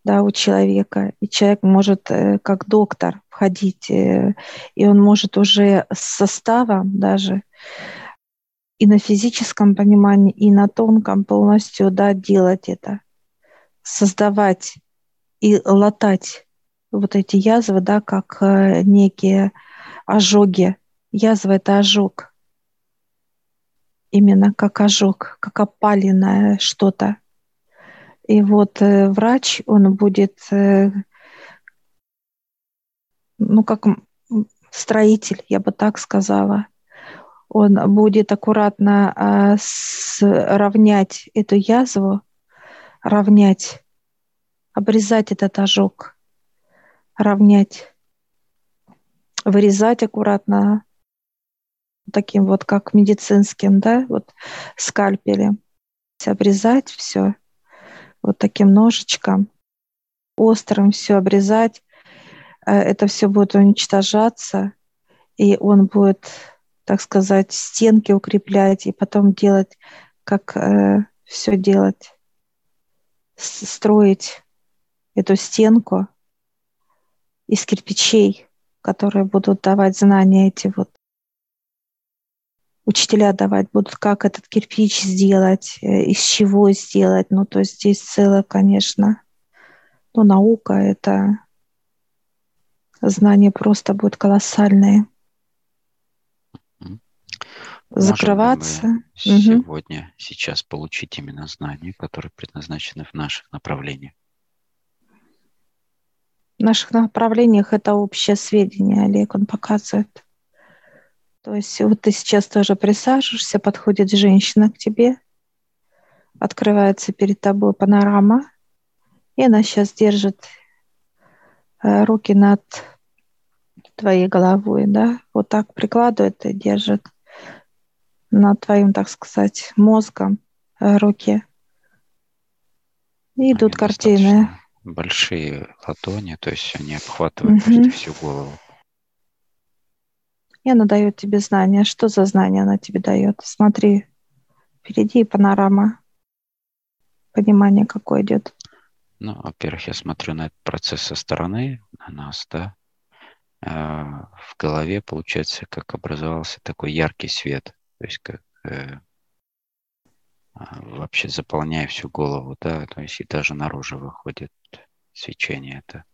S1: да, у человека, и человек может э, как доктор входить, и он может уже с составом даже и на физическом понимании, и на тонком полностью, да, делать это, создавать и латать вот эти язвы, да, как э, некие ожоги. Язва – это ожог. Именно как ожог, как опаленное что-то. И вот э, врач, он будет, э, ну, как строитель, я бы так сказала – он будет аккуратно а, равнять эту язву, равнять, обрезать этот ожог, равнять, вырезать аккуратно таким вот как медицинским, да, вот скальпелем, обрезать все вот таким ножичком, острым все обрезать, э, это все будет уничтожаться, и он будет так сказать, стенки укреплять и потом делать, как э, все делать, строить эту стенку из кирпичей, которые будут давать знания эти вот. Учителя давать будут, как этот кирпич сделать, э, из чего сделать. Ну, то есть здесь целое, конечно, ну, наука, это знания просто будут колоссальные закрываться.
S2: Можем сегодня, угу. сейчас получить именно знания, которые предназначены в наших направлениях?
S1: В наших направлениях это общее сведение, Олег, он показывает. То есть вот ты сейчас тоже присаживаешься, подходит женщина к тебе, открывается перед тобой панорама, и она сейчас держит э, руки над твоей головой, да, вот так прикладывает и держит над твоим, так сказать, мозгом э, руки. И идут картины.
S2: Большие ладони, то есть они обхватывают угу. почти всю голову.
S1: И она дает тебе знания. Что за знания она тебе дает? Смотри, впереди панорама. Понимание какое идет.
S2: Ну, во-первых, я смотрю на этот процесс со стороны, на нас, да. А в голове, получается, как образовался такой яркий свет. То есть как э, а, вообще заполняя всю голову, да, то есть и даже наружу выходит свечение это.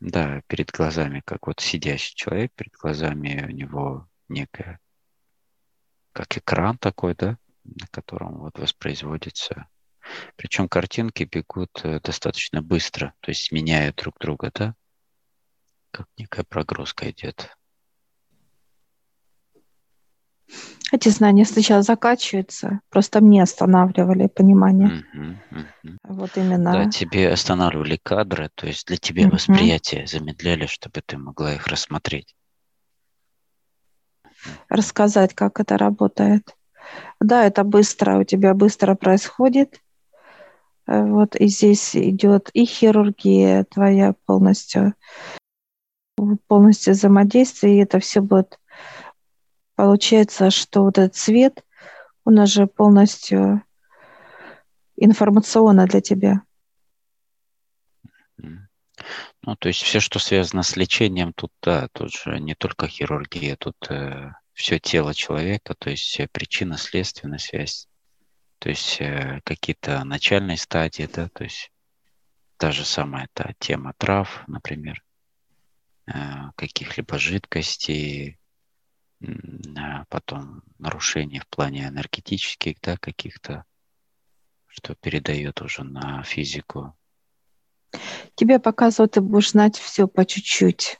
S2: Да, перед глазами, как вот сидящий человек, перед глазами у него некая, как экран такой, да, на котором вот воспроизводится. Причем картинки бегут э, достаточно быстро, то есть меняют друг друга, да, как некая прогрузка идет.
S1: Эти знания сначала закачиваются, просто мне останавливали понимание.
S2: Угу, угу.
S1: Вот именно.
S2: Да, тебе останавливали кадры, то есть для тебя угу. восприятие замедляли, чтобы ты могла их рассмотреть.
S1: Рассказать, как это работает. Да, это быстро, у тебя быстро происходит. Э, вот и здесь идет и хирургия твоя полностью, полностью взаимодействие, и это все будет Получается, что вот этот цвет, он уже полностью информационно для тебя.
S2: Ну, то есть все, что связано с лечением, тут, да, тут же не только хирургия, тут э, все тело человека, то есть причина, следственная связь, то есть э, какие-то начальные стадии, да, то есть та же самая та тема трав, например, э, каких-либо жидкостей, потом нарушения в плане энергетических, да, каких-то, что передает уже на физику.
S1: Тебе показывают, ты будешь знать все по чуть-чуть.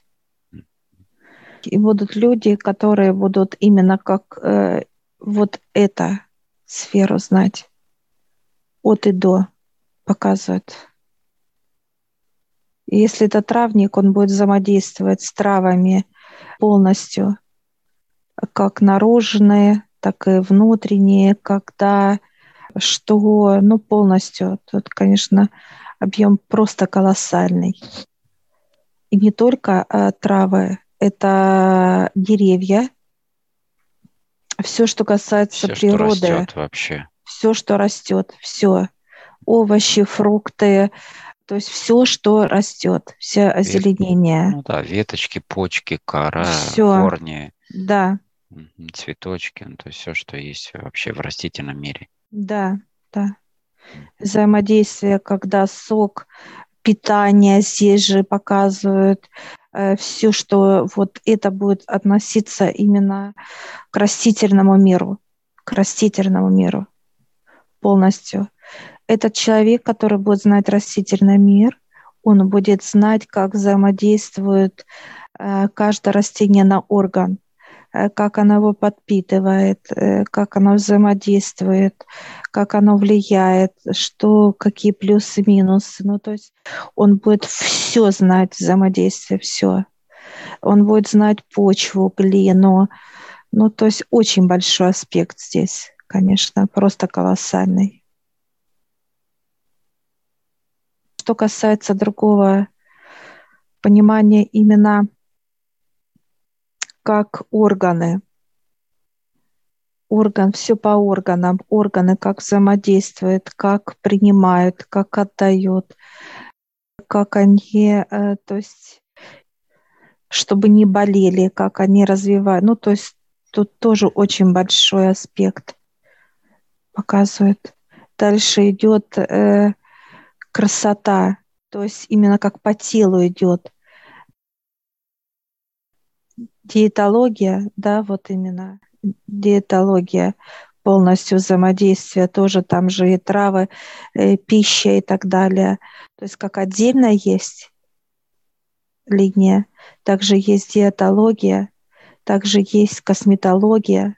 S1: И будут люди, которые будут именно как э, вот эту сферу знать. От и до показывают. И если это травник, он будет взаимодействовать с травами полностью как наружные, так и внутренние, когда что, ну, полностью. Тут, конечно, объем просто колоссальный. И не только а, травы, это деревья, все, что касается все, природы. Что растет
S2: вообще.
S1: Все, что растет, все. Овощи, фрукты, то есть все, что растет, все озеленение.
S2: Ну да, веточки, почки, кора, все. корни.
S1: Да.
S2: Цветочки, ну, то есть все, что есть вообще в растительном мире.
S1: Да, да. Взаимодействие, когда сок, питание здесь же показывают, э, все, что вот это будет относиться именно к растительному миру, к растительному миру полностью. Этот человек, который будет знать растительный мир, он будет знать, как взаимодействует э, каждое растение на орган. Э, как оно его подпитывает, э, как оно взаимодействует, как оно влияет, что, какие плюсы, минусы. Ну, то есть он будет все знать, взаимодействие, все. Он будет знать почву, глину. Ну, то есть очень большой аспект здесь, конечно, просто колоссальный. Что касается другого понимания именно как органы. Орган, все по органам, органы как взаимодействуют, как принимают, как отдают, как они, э, то есть, чтобы не болели, как они развивают. Ну, то есть тут тоже очень большой аспект показывает. Дальше идет э, красота, то есть именно как по телу идет диетология, да, вот именно диетология, полностью взаимодействие, тоже там же и травы, и э, пища и так далее. То есть как отдельно есть линия, также есть диетология, также есть косметология,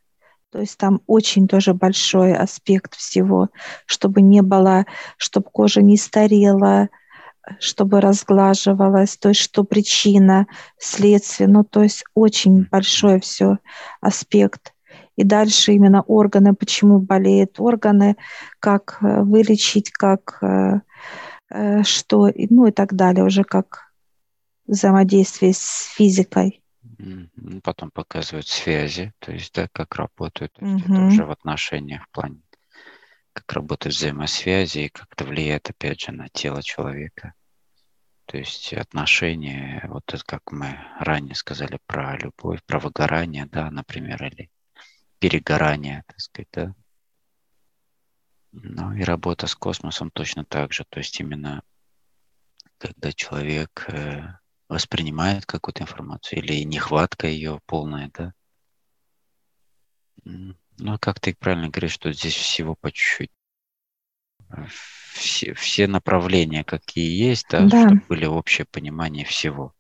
S1: то есть там очень тоже большой аспект всего, чтобы не было, чтобы кожа не старела, чтобы разглаживалось, то есть что причина, следствие, ну то есть очень большой все аспект. И дальше именно органы, почему болеют органы, как э, вылечить, как э, э, что, ну и так далее, уже как взаимодействие с физикой.
S2: Потом показывают связи, то есть, да, как работают, то есть угу. это уже в отношениях в плане как работают взаимосвязи и как это влияет, опять же, на тело человека. То есть отношения, вот это как мы ранее сказали про любовь, про выгорание, да, например, или перегорание, так сказать, да. Ну и работа с космосом точно так же. То есть именно когда человек э, воспринимает какую-то информацию или нехватка ее полная, да. Ну, как ты правильно говоришь, что здесь всего по чуть-чуть. Все, все направления, какие есть, да, да. чтобы были общее понимание всего.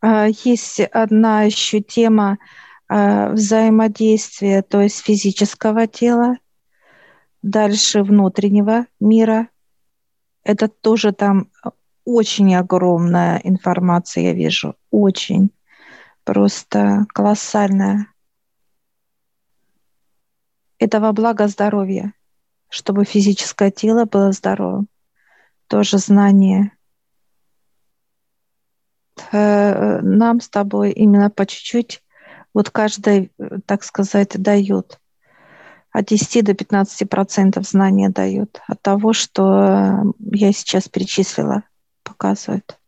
S1: А, есть одна еще тема а, взаимодействия, то есть физического тела, дальше внутреннего мира. Это тоже там очень огромная информация, я вижу, очень, просто колоссальная. Это во благо здоровья, чтобы физическое тело было здоровым. Тоже знание. Э, нам с тобой именно по чуть-чуть, вот каждый, так сказать, дает от 10 до 15 процентов знания дают от того, что я сейчас перечислила, показывают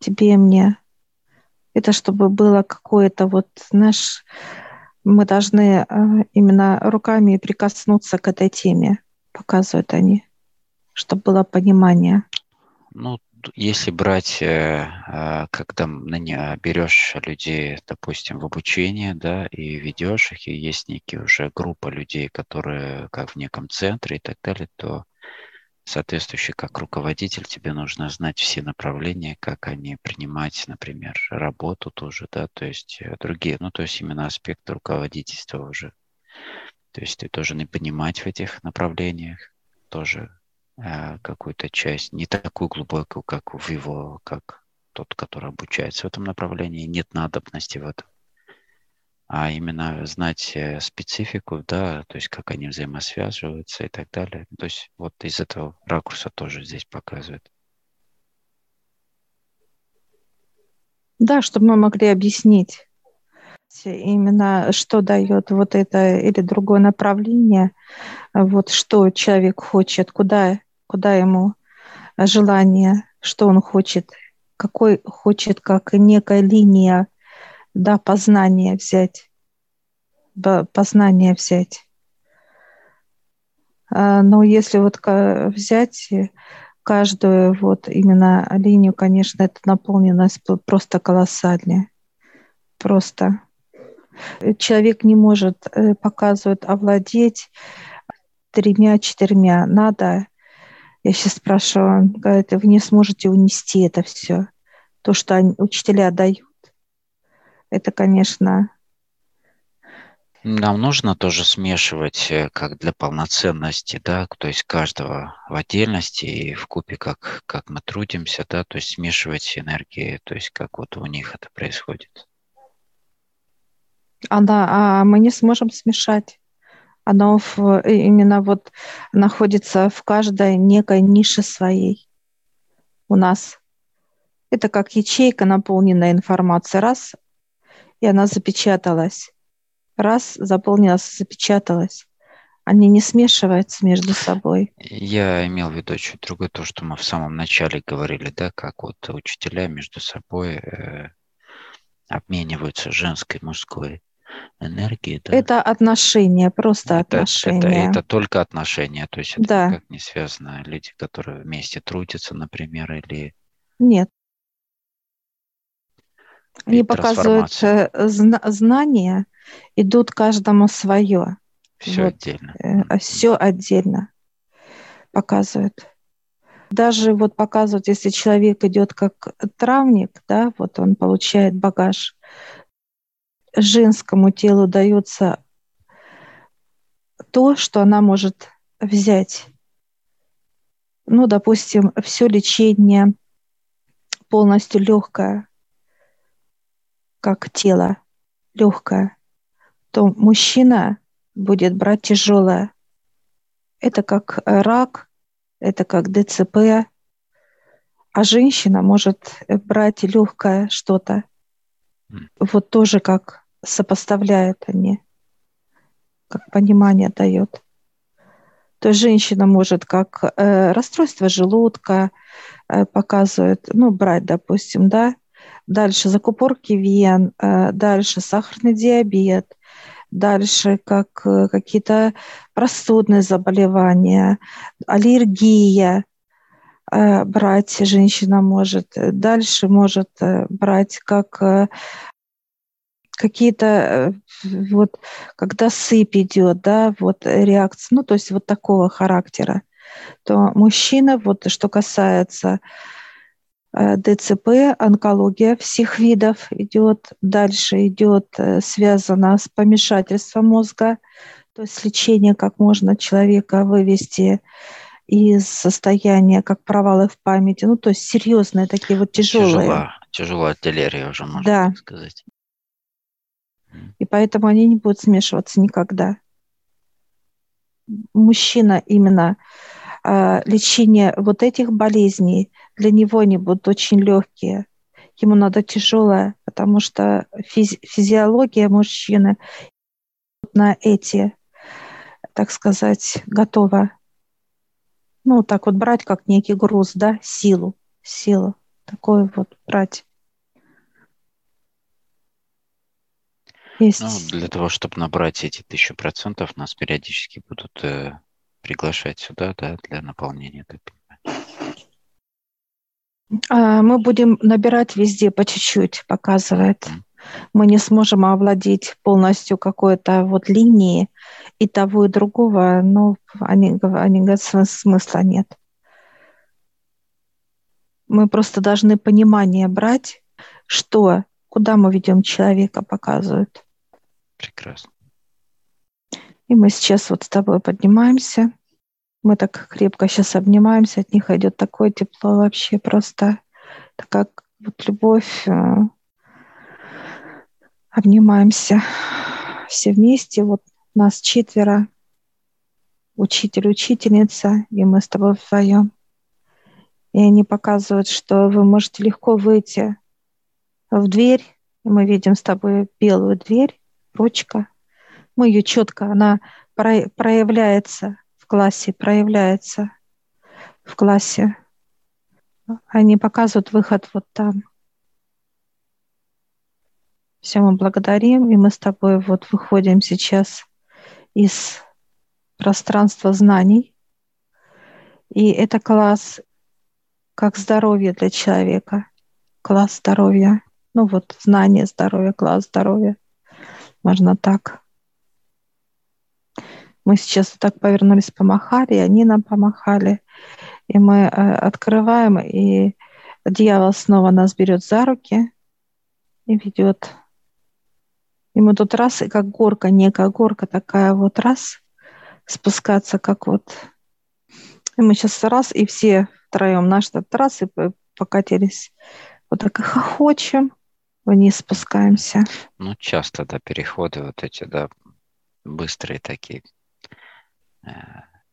S1: тебе и мне. Это чтобы было какое-то вот, знаешь, мы должны э, именно руками прикоснуться к этой теме, показывают они, чтобы было понимание.
S2: Ну, если брать, э, э, когда берешь людей, допустим, в обучение, да, и ведешь их, и есть некие уже группа людей, которые как в неком центре и так далее, то соответствующий как руководитель тебе нужно знать все направления, как они принимать, например, работу тоже, да, то есть э, другие, ну, то есть именно аспекты руководительства уже. То есть ты должен и понимать в этих направлениях тоже э, какую-то часть, не такую глубокую, как в его, как тот, который обучается в этом направлении, нет надобности в этом а именно знать э, специфику, да, то есть как они взаимосвязываются и так далее. То есть вот из этого ракурса тоже здесь показывает.
S1: Да, чтобы мы могли объяснить именно, что дает вот это или другое направление, вот что человек хочет, куда, куда ему желание, что он хочет, какой хочет, как некая линия да, познание взять, познание взять. А, но если вот взять каждую вот именно линию, конечно, эта наполненность просто колоссальная. Просто. Человек не может, э, показывать, овладеть тремя-четырьмя. Надо, я сейчас спрашиваю, говорит, вы не сможете унести это все. То, что они, учителя дают это, конечно...
S2: Нам нужно тоже смешивать э, как для полноценности, да, то есть каждого в отдельности и в купе, как, как мы трудимся, да, то есть смешивать энергии, то есть как вот у них это происходит.
S1: А, да, а мы не сможем смешать. Оно в, именно вот находится в каждой некой нише своей у нас. Это как ячейка, наполненная информацией. Раз, и она запечаталась. Раз, заполнилась, запечаталась. Они не смешиваются между собой.
S2: Я имел в виду чуть другое, то, что мы в самом начале говорили, да, как вот учителя между собой э, обмениваются женской, мужской энергией. Да?
S1: Это отношения, просто это, отношения.
S2: Это, это только отношения, то есть это да. никак не связано. Люди, которые вместе трудятся, например, или...
S1: Нет, они показывают зна- знания, идут каждому свое.
S2: Все вот. отдельно. Э,
S1: Все отдельно показывают. Даже вот показывают, если человек идет как травник, да, вот он получает багаж, женскому телу дается то, что она может взять. Ну, допустим, все лечение полностью легкое, как тело легкое, то мужчина будет брать тяжелое. Это как рак, это как ДЦП, а женщина может брать легкое что-то. Вот тоже как сопоставляют они, как понимание дает. То есть женщина может как э, расстройство желудка э, показывает, ну, брать, допустим, да, дальше закупорки вен, э, дальше сахарный диабет, дальше как э, какие-то простудные заболевания, аллергия э, брать женщина может, дальше может брать как какие-то вот когда сыпь идет, да, вот реакция, ну то есть вот такого характера, то мужчина вот что касается ДЦП, онкология всех видов идет. Дальше идет э, связано с помешательством мозга, то есть лечение, как можно человека вывести из состояния, как провалы в памяти, ну, то есть серьезные такие вот тяжелые.
S2: Тяжела, тяжелая артиллерия уже, можно
S1: да.
S2: так сказать.
S1: И поэтому они не будут смешиваться никогда. Мужчина именно э, лечение вот этих болезней для него они будут очень легкие. Ему надо тяжелое, потому что физи- физиология мужчины на эти, так сказать, готова ну, так вот брать, как некий груз, да, силу, силу, такое вот брать.
S2: Есть. Ну, для того, чтобы набрать эти тысячу процентов, нас периодически будут э, приглашать сюда, да, для наполнения.
S1: А, мы будем набирать везде по чуть-чуть, показывает. Мы не сможем овладеть полностью какой-то вот линией и того, и другого, но они, они говорят, смысла нет. Мы просто должны понимание брать, что, куда мы ведем человека, показывают.
S2: Прекрасно.
S1: И мы сейчас вот с тобой поднимаемся. Мы так крепко сейчас обнимаемся, от них идет такое тепло вообще просто, так как вот любовь, э, обнимаемся все вместе. Вот нас четверо, учитель, учительница, и мы с тобой вдвоем. И они показывают, что вы можете легко выйти в дверь. И мы видим с тобой белую дверь, ручка. Мы ее четко, она проявляется классе, проявляется в классе. Они показывают выход вот там. Все, мы благодарим, и мы с тобой вот выходим сейчас из пространства знаний. И это класс как здоровье для человека, класс здоровья. Ну вот, знание здоровья, класс здоровья. Можно так. Мы сейчас так повернулись, помахали, и они нам помахали. И мы э, открываем, и дьявол снова нас берет за руки и ведет и мы тут раз, и как горка, некая горка такая вот раз, спускаться как вот. И мы сейчас раз, и все втроем наш этот раз, и покатились. Вот так и хохочем, вниз спускаемся.
S2: Ну, часто, да, переходы вот эти, да, быстрые такие,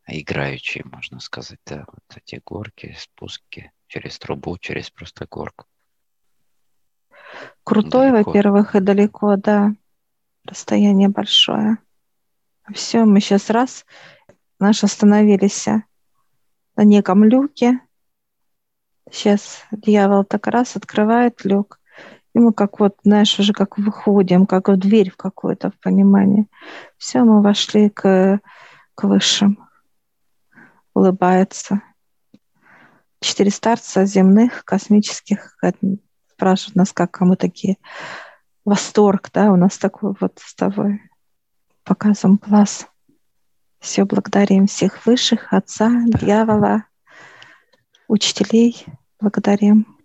S2: играющие, можно сказать, да, вот эти горки, спуски через трубу, через просто горку.
S1: Крутой, во-первых, и далеко, да расстояние большое. Все, мы сейчас раз, наш остановились на неком люке. Сейчас дьявол так раз открывает люк. И мы как вот, знаешь, уже как выходим, как в дверь в какую-то, в понимание. Все, мы вошли к, к высшим. Улыбается. Четыре старца земных, космических, спрашивают нас, как мы такие восторг, да, у нас такой вот с тобой показом класс. Все, благодарим всех высших, отца, дьявола, учителей, благодарим.